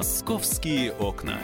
Московские окна.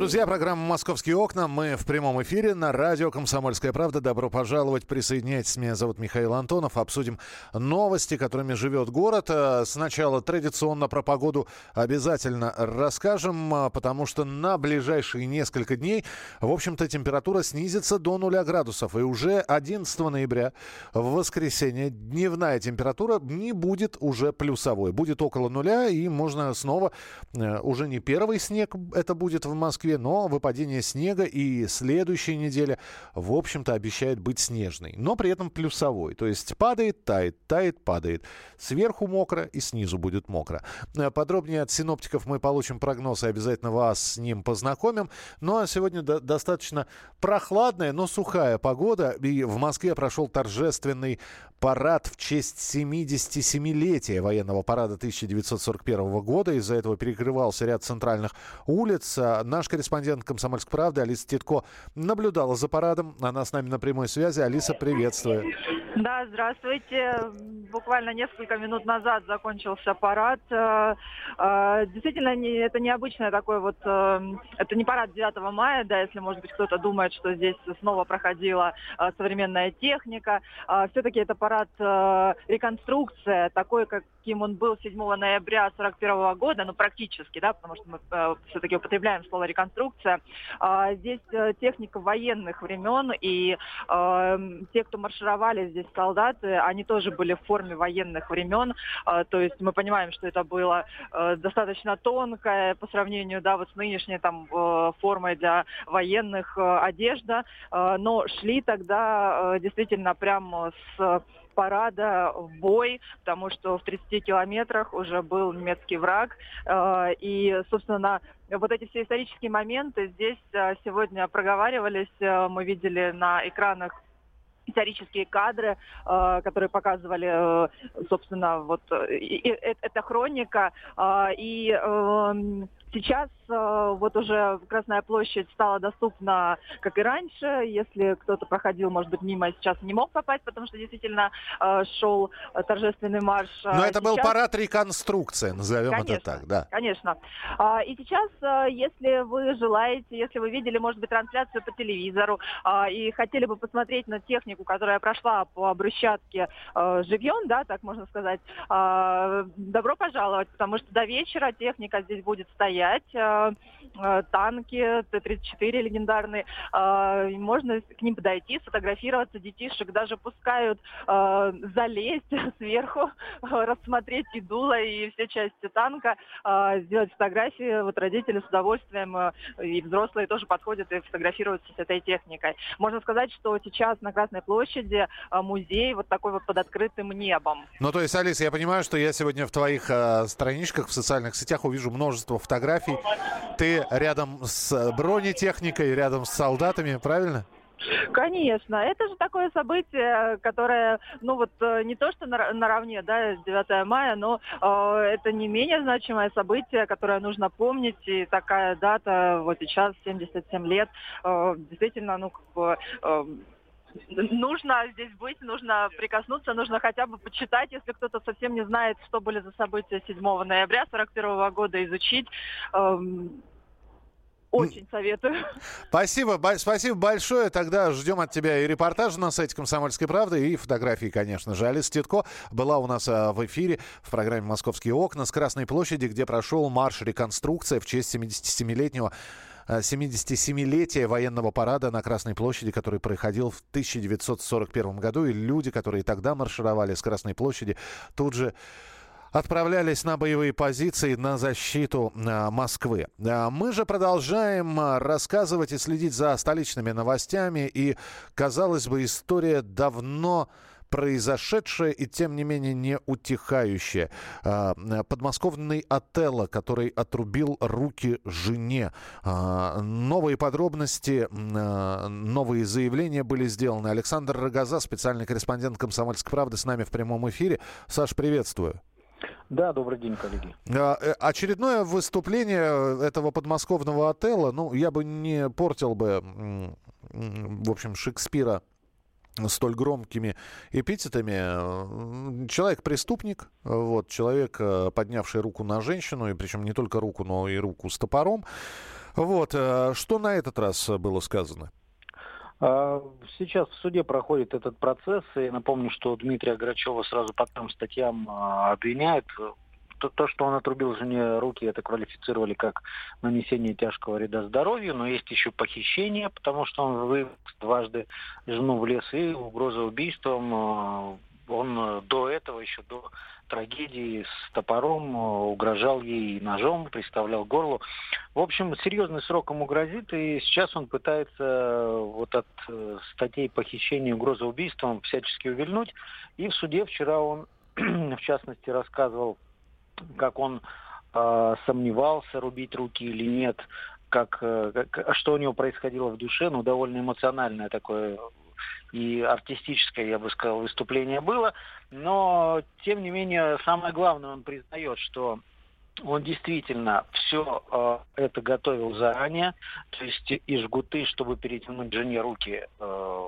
Друзья, программа «Московские окна». Мы в прямом эфире на радио «Комсомольская правда». Добро пожаловать, присоединяйтесь. Меня зовут Михаил Антонов. Обсудим новости, которыми живет город. Э, сначала традиционно про погоду обязательно расскажем, э, потому что на ближайшие несколько дней, в общем-то, температура снизится до нуля градусов. И уже 11 ноября, в воскресенье, дневная температура не будет уже плюсовой. Будет около нуля, и можно снова, э, уже не первый снег это будет в Москве, Москве, но выпадение снега и следующая неделя, в общем-то, обещает быть снежной, но при этом плюсовой. То есть падает, тает, тает, падает. Сверху мокро и снизу будет мокро. Э, подробнее от синоптиков мы получим прогноз и обязательно вас с ним познакомим. Ну а сегодня до- достаточно прохладная, но сухая погода. И в Москве прошел торжественный парад в честь 77-летия военного парада 1941 года. Из-за этого перекрывался ряд центральных улиц. А Наш корреспондент «Комсомольской правды» Алиса Титко наблюдала за парадом. Она с нами на прямой связи. Алиса, приветствую. Да, здравствуйте. Буквально несколько минут назад закончился парад. Э, э, Действительно, это необычное такое вот... э, Это не парад 9 мая, да, если, может быть, кто-то думает, что здесь снова проходила современная техника. Все-таки это парад реконструкция, такой, каким он был 7 ноября 41 года, ну, практически, да, потому что мы все-таки употребляем слово реконструкция. А, Здесь э, техника военных времен, и э, те, кто маршировали здесь солдаты, они тоже были в форме военных времен. А, То есть мы понимаем, что это было э, достаточно тонкое по сравнению, да, вот с нынешней там формой для военных одежда, но шли тогда действительно прямо с парада в бой, потому что в 30 километрах уже был немецкий враг. И, собственно, вот эти все исторические моменты здесь э, сегодня проговаривались. Э, Мы видели на экранах исторические кадры, э, которые показывали, собственно, вот эта хроника. И эм, сейчас э, вот уже Красная площадь стала доступна, как и раньше. Если кто-то проходил, может быть, мимо, сейчас не мог попасть, потому что действительно э, шел э, торжественный марш. Но это был сейчас- парад реконструкции, назовем это Конечно, так, да. Конечно. А, И сейчас, если вы желаете, если вы видели, может быть, трансляцию по телевизору а, и хотели бы посмотреть на технику, которая прошла по брусчатке живьем, да, так можно сказать, а, добро пожаловать, потому что до вечера техника здесь будет стоять, а, а, танки Т-34 легендарные, а, можно к ним подойти, сфотографироваться, детишек даже пускают залезть сверху, рассмотреть и дуло, и все части танка, сделать фотографии. Вот родители с удовольствием и взрослые тоже подходят и фотографируются с этой техникой. Можно сказать, что сейчас на Красной площади музей вот такой вот под открытым небом. Ну, то есть, Алиса, я понимаю, что я сегодня в твоих страничках в социальных сетях увижу множество фотографий. Ты рядом с бронетехникой, рядом с солдатами, правильно? Конечно, это же такое событие, которое, ну вот э, не то что на- наравне, да, с 9 мая, но э, это не менее значимое событие, которое нужно помнить, и такая дата вот сейчас, 77 лет, э, действительно, ну как бы... э, Нужно здесь быть, нужно прикоснуться, нужно хотя бы почитать, если кто-то совсем не знает, что были за события 7 ноября 41 года, изучить. Эм, Очень советую. Спасибо, спасибо большое. Тогда ждем от тебя и репортажа на сайте «Комсомольской правды», и фотографии, конечно же. Алиса Титко была у нас а, в эфире в программе «Московские окна» с Красной площади, где прошел марш реконструкция в честь 77-летнего а, 77-летия военного парада на Красной площади, который проходил в 1941 году. И люди, которые тогда маршировали с Красной площади, тут же отправлялись на боевые позиции на защиту а, Москвы. А, Мы же продолжаем а, рассказывать и следить за столичными новостями. И, казалось бы, история давно произошедшее и, тем не менее, не утихающее. А, Подмосковный Отелло, который отрубил руки жене. А, Новые подробности, а, новые заявления были сделаны. Александр Рогоза, специальный корреспондент «Комсомольской правды» с нами в прямом эфире. Саш, приветствую. Да, добрый день, коллеги. Э, Очередное выступление этого подмосковного отеля, ну, я бы не портил бы, в общем, Шекспира столь громкими эпитетами. Человек-преступник, вот, человек, поднявший руку на женщину, и причем не только руку, но и руку с топором. Вот, что на этот раз было сказано? А, сейчас в суде проходит этот процесс, и напомню, что Дмитрия Грачева сразу по трем статьям а, обвиняют. То, то, что он отрубил жене руки, это квалифицировали как нанесение тяжкого вреда здоровью, но есть еще похищение, потому что он вывез дважды жену в лес и угроза убийством. А, он до этого, еще до трагедии с топором, э, угрожал ей ножом, приставлял горло. В общем, серьезный срок ему грозит, и сейчас он пытается э, вот от э, статей похищения и угрозы убийством всячески увильнуть. И в суде вчера он, в частности, рассказывал, как он э, сомневался, рубить руки или нет, как, как, что у него происходило в душе, ну, довольно эмоциональное такое и артистическое, я бы сказал, выступление было. Но, тем не менее, самое главное, он признает, что он действительно все э, это готовил заранее, то есть и жгуты, чтобы перетянуть жене руки, э,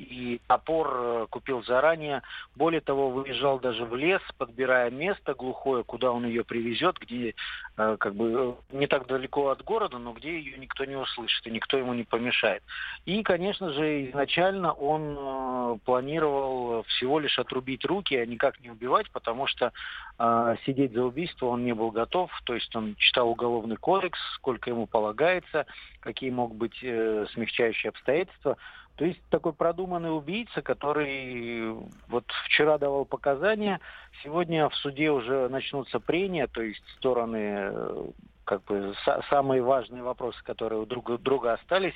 и топор э, купил заранее. Более того, выезжал даже в лес, подбирая место глухое, куда он ее привезет, где э, как бы э, не так далеко от города, но где ее никто не услышит и никто ему не помешает. И, конечно же, изначально он планировал всего лишь отрубить руки, а никак не убивать, потому что э, сидеть за убийство он не был готов. То есть он читал уголовный кодекс, сколько ему полагается, какие могут быть э, смягчающие обстоятельства. То есть такой продуманный убийца, который вот вчера давал показания, сегодня в суде уже начнутся прения, то есть стороны э, как бы самые важные вопросы, которые у друг друга остались,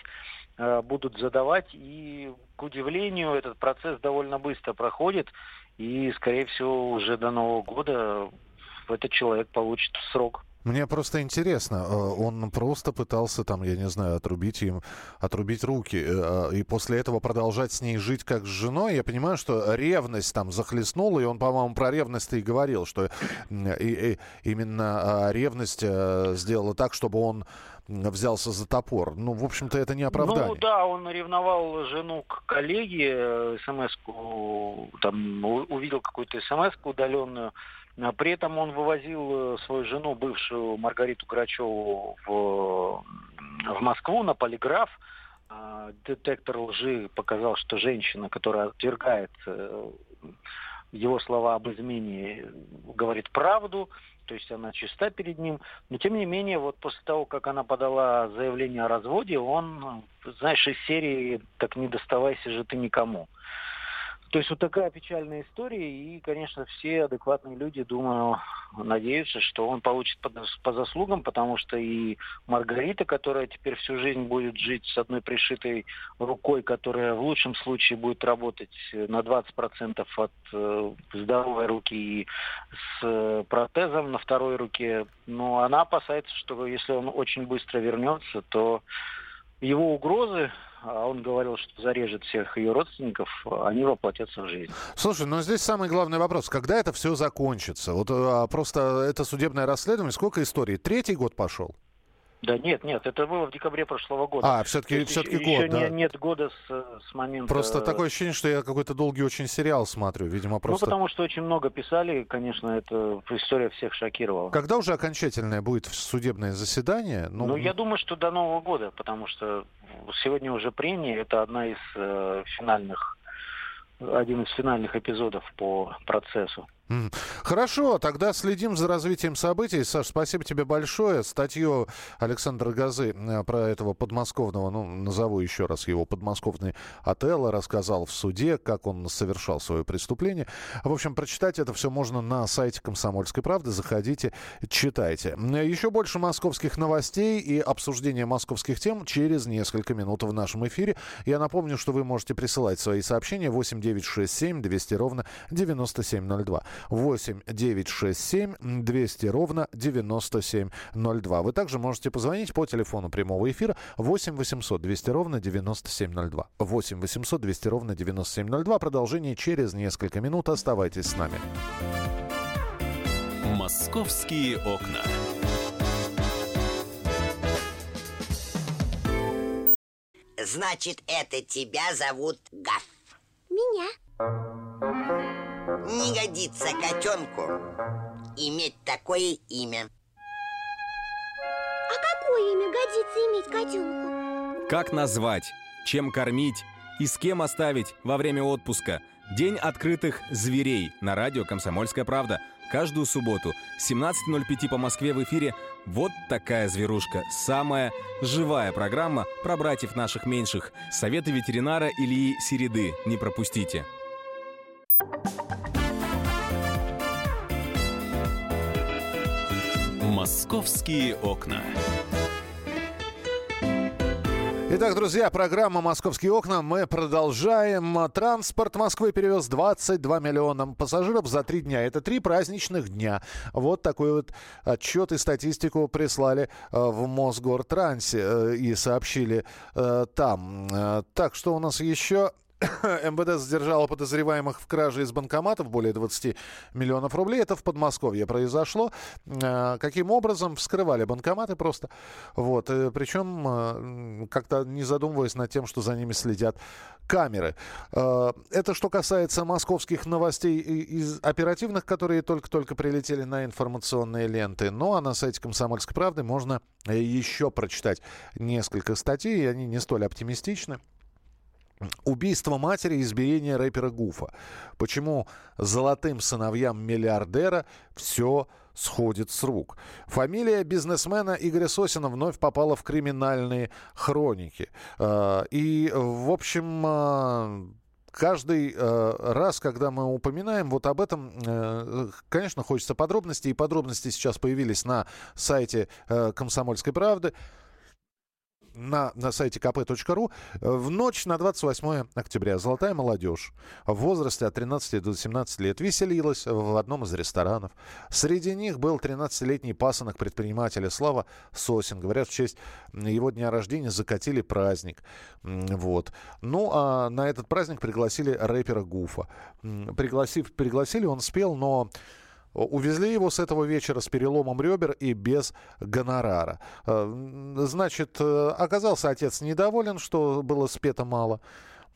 э, будут задавать. И, к удивлению, этот процесс довольно быстро проходит. И, скорее всего, уже до Нового года этот человек получит срок. Мне просто интересно, э, он просто пытался там, я не знаю, отрубить им, отрубить руки, э, э, и после этого продолжать с ней жить как с женой. Я понимаю, что ревность там захлестнула, и он, по-моему, про ревность и говорил, что и, и, именно ревность сделала так, чтобы он взялся за топор. Ну, в общем-то, это не оправдание. Ну, да, он ревновал жену к коллеге, смс-ку, там, увидел какую-то смс удаленную, а при этом он вывозил э, свою жену, бывшую Маргариту Грачеву, в, в Москву на полиграф. А, детектор лжи показал, что женщина, которая отвергает э, его слова об измене, говорит правду, то есть она чиста перед ним. Но тем не менее, вот после того, как она подала заявление о разводе, он, знаешь, из серии «Так не доставайся же ты никому». То есть вот такая печальная история, и, конечно, все адекватные люди, думаю, надеются, что он получит по, по заслугам, потому что и Маргарита, которая теперь всю жизнь будет жить с одной пришитой рукой, которая в лучшем случае будет работать на 20% от э, здоровой руки и с э, протезом на второй руке, но она опасается, что если он очень быстро вернется, то его угрозы а он говорил, что зарежет всех ее родственников, они воплотятся в жизнь. Слушай, но здесь самый главный вопрос. Когда это все закончится? Вот а, просто это судебное расследование, сколько историй? Третий год пошел? Да нет, нет, это было в декабре прошлого года. А, все-таки все-таки год, еще да? нет года с, с момента... Просто такое ощущение, что я какой-то долгий очень сериал смотрю, видимо, просто... Ну, потому что очень много писали, конечно, это история всех шокировала. Когда уже окончательное будет судебное заседание? Ну, ну я думаю, что до Нового года, потому что сегодня уже прения, это одна из э, финальных один из финальных эпизодов по процессу. Хорошо, тогда следим за развитием событий. Саш, спасибо тебе большое. Статью Александра Газы э, про этого подмосковного, ну, назову еще раз его, подмосковный отель, рассказал в суде, как он совершал свое преступление. В общем, прочитать это все можно на сайте «Комсомольской правды». Заходите, читайте. Еще больше московских новостей и обсуждения московских тем через несколько минут в нашем эфире. Я напомню, что вы можете присылать свои сообщения 8967 200 ровно 9702. 8 9 6 7 200 ровно 9702. Вы также можете позвонить по телефону прямого эфира 8 800 200 ровно 9702. 8 800 200 ровно 9702. Продолжение через несколько минут. Оставайтесь с нами. Московские окна. Значит, это тебя зовут Гаф. меня. Не годится котенку иметь такое имя. А какое имя годится иметь котенку? Как назвать, чем кормить и с кем оставить во время отпуска. День открытых зверей на радио «Комсомольская правда». Каждую субботу 17.05 по Москве в эфире «Вот такая зверушка». Самая живая программа про братьев наших меньших. Советы ветеринара Ильи Середы. Не пропустите. Московские окна. Итак, друзья, программа «Московские окна». Мы продолжаем. Транспорт Москвы перевез 22 миллиона пассажиров за три дня. Это три праздничных дня. Вот такой вот отчет и статистику прислали э, в Мосгортрансе э, и сообщили э, там. Так, что у нас еще? МВД задержало подозреваемых в краже из банкоматов более 20 миллионов рублей. Это в Подмосковье произошло. Э, каким образом? Вскрывали банкоматы просто. Вот. Э, Причем как-то не задумываясь над тем, что за ними следят камеры. Э, это что касается московских новостей из оперативных, которые только-только прилетели на информационные ленты. Ну а на сайте «Комсомольской правды» можно еще прочитать несколько статей, и они не столь оптимистичны. Убийство матери и избиение рэпера Гуфа. Почему золотым сыновьям миллиардера все сходит с рук. Фамилия бизнесмена Игоря Сосина вновь попала в криминальные хроники. А, и, в общем, а, каждый э, раз, когда мы упоминаем вот об этом, э, конечно, хочется подробностей. И подробности сейчас появились на сайте э, «Комсомольской правды» на, на сайте kp.ru. В ночь на 28 октября золотая молодежь в возрасте от 13 до 17 лет веселилась в одном из ресторанов. Среди них был 13-летний пасынок предпринимателя Слава Сосин. Говорят, в честь его дня рождения закатили праздник. Вот. Ну, а на этот праздник пригласили рэпера Гуфа. Пригласив, пригласили, он спел, но Увезли его с этого вечера с переломом ребер и без гонорара. Э, значит, э, оказался отец недоволен, что было спето мало.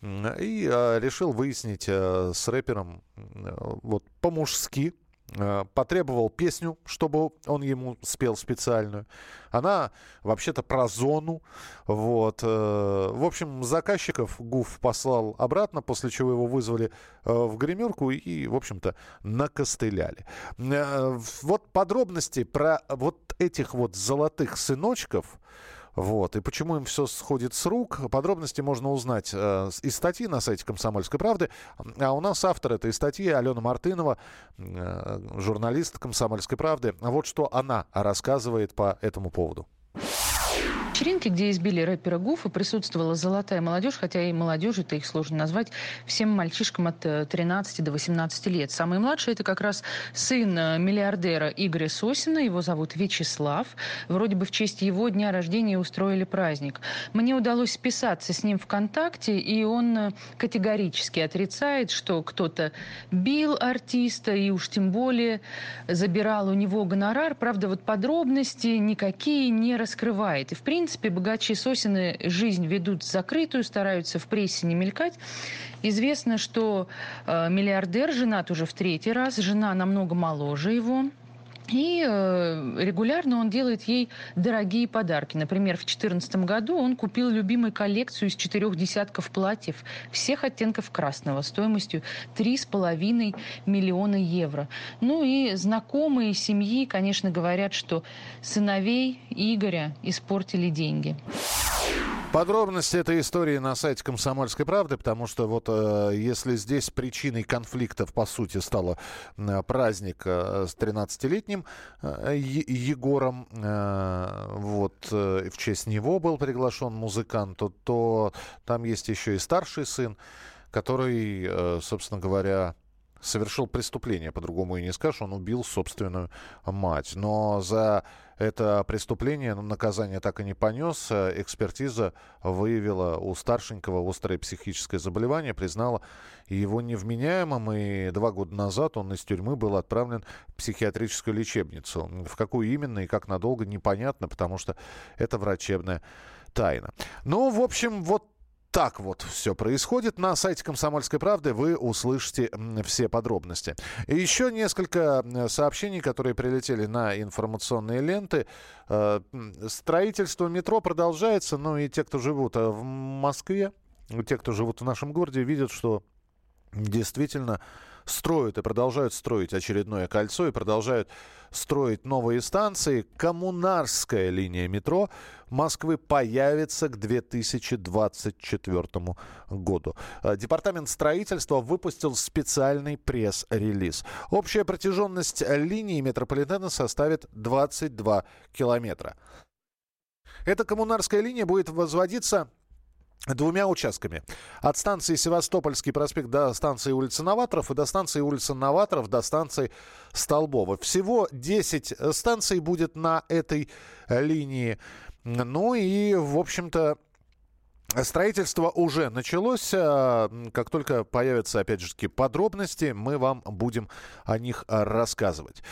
И э, решил выяснить с рэпером вот по-мужски, потребовал песню, чтобы он ему спел специальную. Она вообще-то про зону. Вот. Э, в общем, заказчиков ГУФ послал обратно, после чего его вызвали э, в гримерку и, в общем-то, накостыляли. Вот подробности про вот этих вот золотых сыночков, вот. И почему им все сходит с рук, подробности можно узнать э, из статьи на сайте «Комсомольской правды». А у нас автор этой статьи Алена Мартынова, э, журналист «Комсомольской правды». Вот что она рассказывает по этому поводу вечеринке, где избили рэпера Гуфа, присутствовала золотая молодежь, хотя и молодежь, это их сложно назвать, всем мальчишкам от 13 э, до 18 лет. Самый младший – это как раз сын э, миллиардера Игоря Сосина, его зовут Вячеслав. Вроде бы в честь его дня рождения устроили праздник. Мне удалось списаться с ним ВКонтакте, и он э, категорически отрицает, что кто-то бил артиста и уж тем более забирал у него гонорар. Правда, вот подробности никакие не раскрывает. И, в принципе, принципе, богачи Сосины жизнь ведут закрытую, стараются в прессе не мелькать. Известно, что э, миллиардер женат уже в третий раз, жена намного моложе его. И э, регулярно он делает ей дорогие подарки. Например, в 2014 году он купил любимую коллекцию из четырех десятков платьев всех оттенков красного стоимостью 3,5 миллиона евро. Ну и знакомые семьи, конечно, говорят, что сыновей Игоря испортили деньги. Подробности этой истории на сайте «Комсомольской правды», потому что вот э, если здесь причиной конфликтов, по сути, стал э, праздник э, с 13-летним э, Егором, э, вот э, в честь него был приглашен музыкант, то, то там есть еще и старший сын, который, э, собственно говоря, совершил преступление, по-другому и не скажешь, он убил собственную мать. Но за это преступление наказание так и не понес. Экспертиза выявила у старшенького острое психическое заболевание, признала его невменяемым, и два года назад он из тюрьмы был отправлен в психиатрическую лечебницу. В какую именно и как надолго, непонятно, потому что это врачебная тайна. Ну, в общем, вот так вот все происходит. На сайте «Комсомольской правды» вы услышите все подробности. Еще несколько сообщений, которые прилетели на информационные ленты. Э, строительство метро продолжается, ну и те, кто живут э, в Москве, те, кто живут в нашем городе, видят, что действительно строят и продолжают строить очередное кольцо и продолжают строить новые станции. Коммунарская линия метро Москвы появится к 2024 году. Э, Департамент строительства выпустил специальный пресс-релиз. Общая протяженность линии метрополитена составит 22 километра. Эта коммунарская линия будет возводиться двумя участками. От станции Севастопольский проспект до станции улицы Новаторов и до станции улицы Новаторов до станции Столбова. Всего 10 станций будет на этой линии. Ну и, в общем-то, Строительство уже началось. А, как только появятся, опять же подробности, мы вам будем о них рассказывать.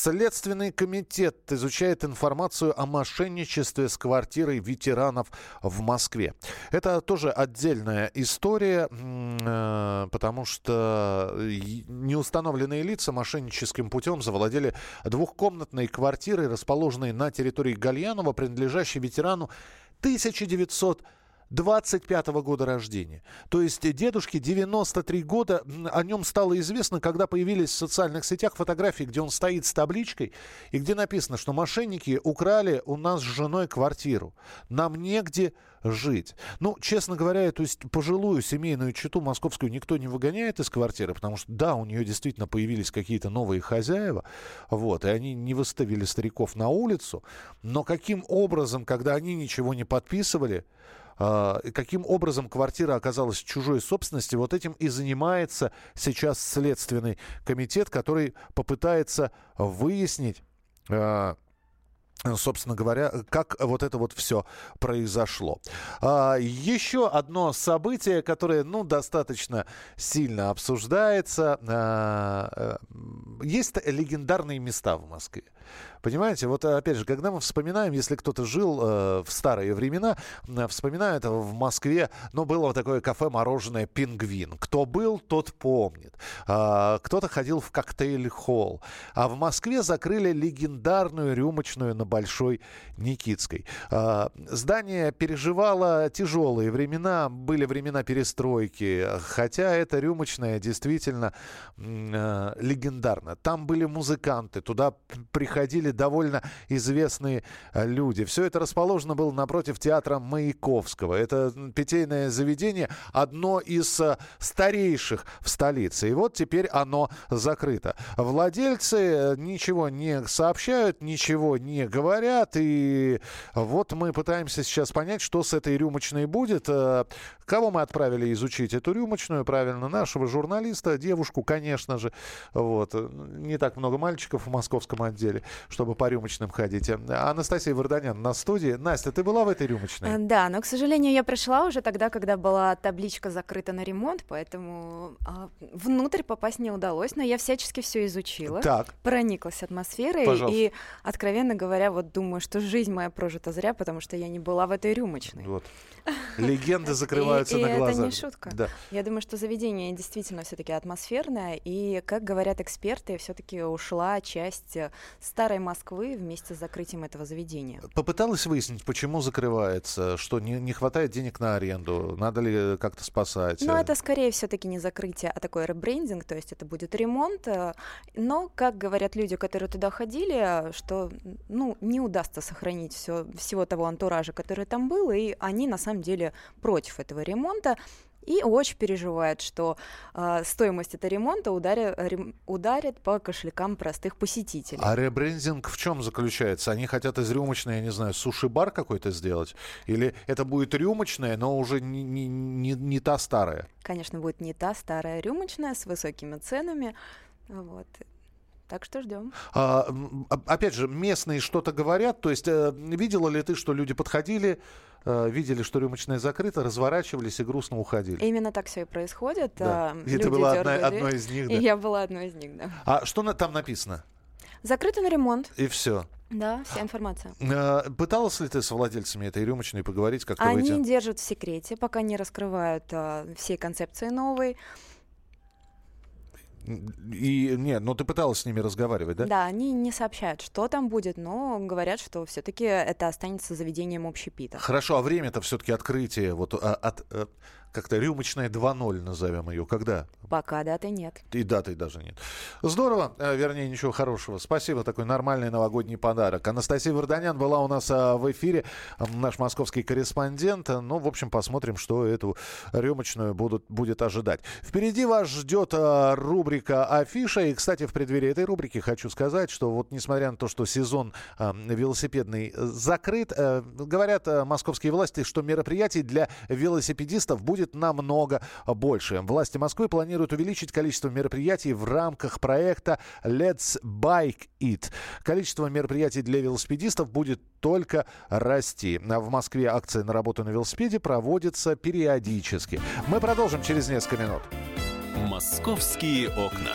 Следственный комитет изучает информацию о мошенничестве с квартирой ветеранов в Москве. Это тоже отдельная история, а, потому что неустановленные лица мошенническим путем завладели двухкомнатной квартирой, расположенной на территории Гальянова, принадлежащей ветерану 1925 года рождения. То есть дедушке 93 года, о нем стало известно, когда появились в социальных сетях фотографии, где он стоит с табличкой, и где написано, что мошенники украли у нас с женой квартиру. Нам негде жить. Ну, честно говоря, эту пожилую семейную читу московскую никто не выгоняет из квартиры, потому что, да, у нее действительно появились какие-то новые хозяева, вот, и они не выставили стариков на улицу, но каким образом, когда они ничего не подписывали, каким образом квартира оказалась в чужой собственности, вот этим и занимается сейчас Следственный комитет, который попытается выяснить, а, собственно говоря, как вот это вот все произошло. А, еще одно событие, которое, ну, достаточно сильно обсуждается. А, э, есть легендарные места в Москве. Понимаете, вот опять же, когда мы вспоминаем, если кто-то жил э, в старые времена, э, вспоминают в Москве, ну, было вот такое кафе мороженое «Пингвин». Кто был, тот помнит. Э, кто-то ходил в коктейль-холл. А в Москве закрыли легендарную рюмочную на Большой Никитской. Э, здание переживало тяжелые времена, были времена перестройки, хотя эта рюмочная действительно э, легендарна. Там были музыканты, туда приходили довольно известные э, люди. Все это расположено было напротив театра Маяковского. Это питейное заведение, одно из э, старейших в столице. И вот теперь оно закрыто. Владельцы ничего не сообщают, ничего не говорят. И вот мы пытаемся сейчас понять, что с этой рюмочной будет. Кого мы отправили изучить эту рюмочную? Правильно, нашего журналиста, девушку, конечно же. Вот. Не так много мальчиков в московском отделе чтобы по рюмочным ходить. Анастасия Варданян на студии. Настя, ты была в этой рюмочной? Э, да, но, к сожалению, я пришла уже тогда, когда была табличка закрыта на ремонт, поэтому а, внутрь попасть не удалось, но я всячески все изучила, так. прониклась атмосферой Пожалуйста. и, откровенно говоря, вот думаю, что жизнь моя прожита зря, потому что я не была в этой рюмочной. Вот. Легенды закрываются и, на и глаза. это не шутка. Да. Я думаю, что заведение действительно все-таки атмосферное, и, как говорят эксперты, все-таки ушла часть э, старой Москвы вместе с закрытием этого заведения. Попыталась выяснить, почему закрывается, что не, не хватает денег на аренду, надо ли как-то спасать? Ну, это скорее все-таки не закрытие, а такой ребрендинг, то есть это будет ремонт. Э, но, как говорят люди, которые туда ходили, что ну, не удастся сохранить все, всего того антуража, который там был, и они на самом деле против этого ремонта и очень переживают, что э, стоимость этого ремонта ударит, рем, ударит по кошелькам простых посетителей. А ребрендинг в чем заключается? Они хотят из рюмочной, я не знаю, суши-бар какой-то сделать? Или это будет рюмочная, но уже не, не, не, не та старая? Конечно, будет не та старая рюмочная с высокими ценами. Вот. Так что ждем. А, опять же, местные что-то говорят. То есть, э, видела ли ты, что люди подходили, э, видели, что рюмочная закрыта, разворачивались и грустно уходили? Именно так все и происходит. Да. Э, и ты была одна, одной из них. Да? И я была одной из них, да. А что на, там написано? Закрыто на ремонт. И все. Да, вся информация. Э, Пыталась ли ты с владельцами этой рюмочной поговорить, как-то Они выйти? держат в секрете, пока не раскрывают а, всей концепции новой. И нет, ну ты пыталась с ними разговаривать, да? Да, они не сообщают, что там будет, но говорят, что все-таки это останется заведением общепита. Хорошо, а время-то все-таки открытие, вот а, от, э, как-то рюмочная 2.0 назовем ее, когда? Пока даты нет. И даты даже нет. Здорово, э, вернее, ничего хорошего. Спасибо, такой нормальный новогодний подарок. Анастасия Варданян была у нас а, в эфире, наш московский корреспондент. Ну, в общем, посмотрим, что эту рюмочную будут, будет ожидать. Впереди вас ждет а, рубрика «Афиша». И, кстати, в преддверии этой рубрики хочу сказать, что вот несмотря на то, что сезон а, велосипедный закрыт, э, говорят московские власти, что мероприятий для велосипедистов будет намного больше. Власти Москвы планируют увеличить количество мероприятий в рамках проекта Let's Bike It. Количество мероприятий для велосипедистов будет только расти. А В Москве акция на работу на велосипеде проводится периодически. Мы продолжим через несколько минут. Московские окна.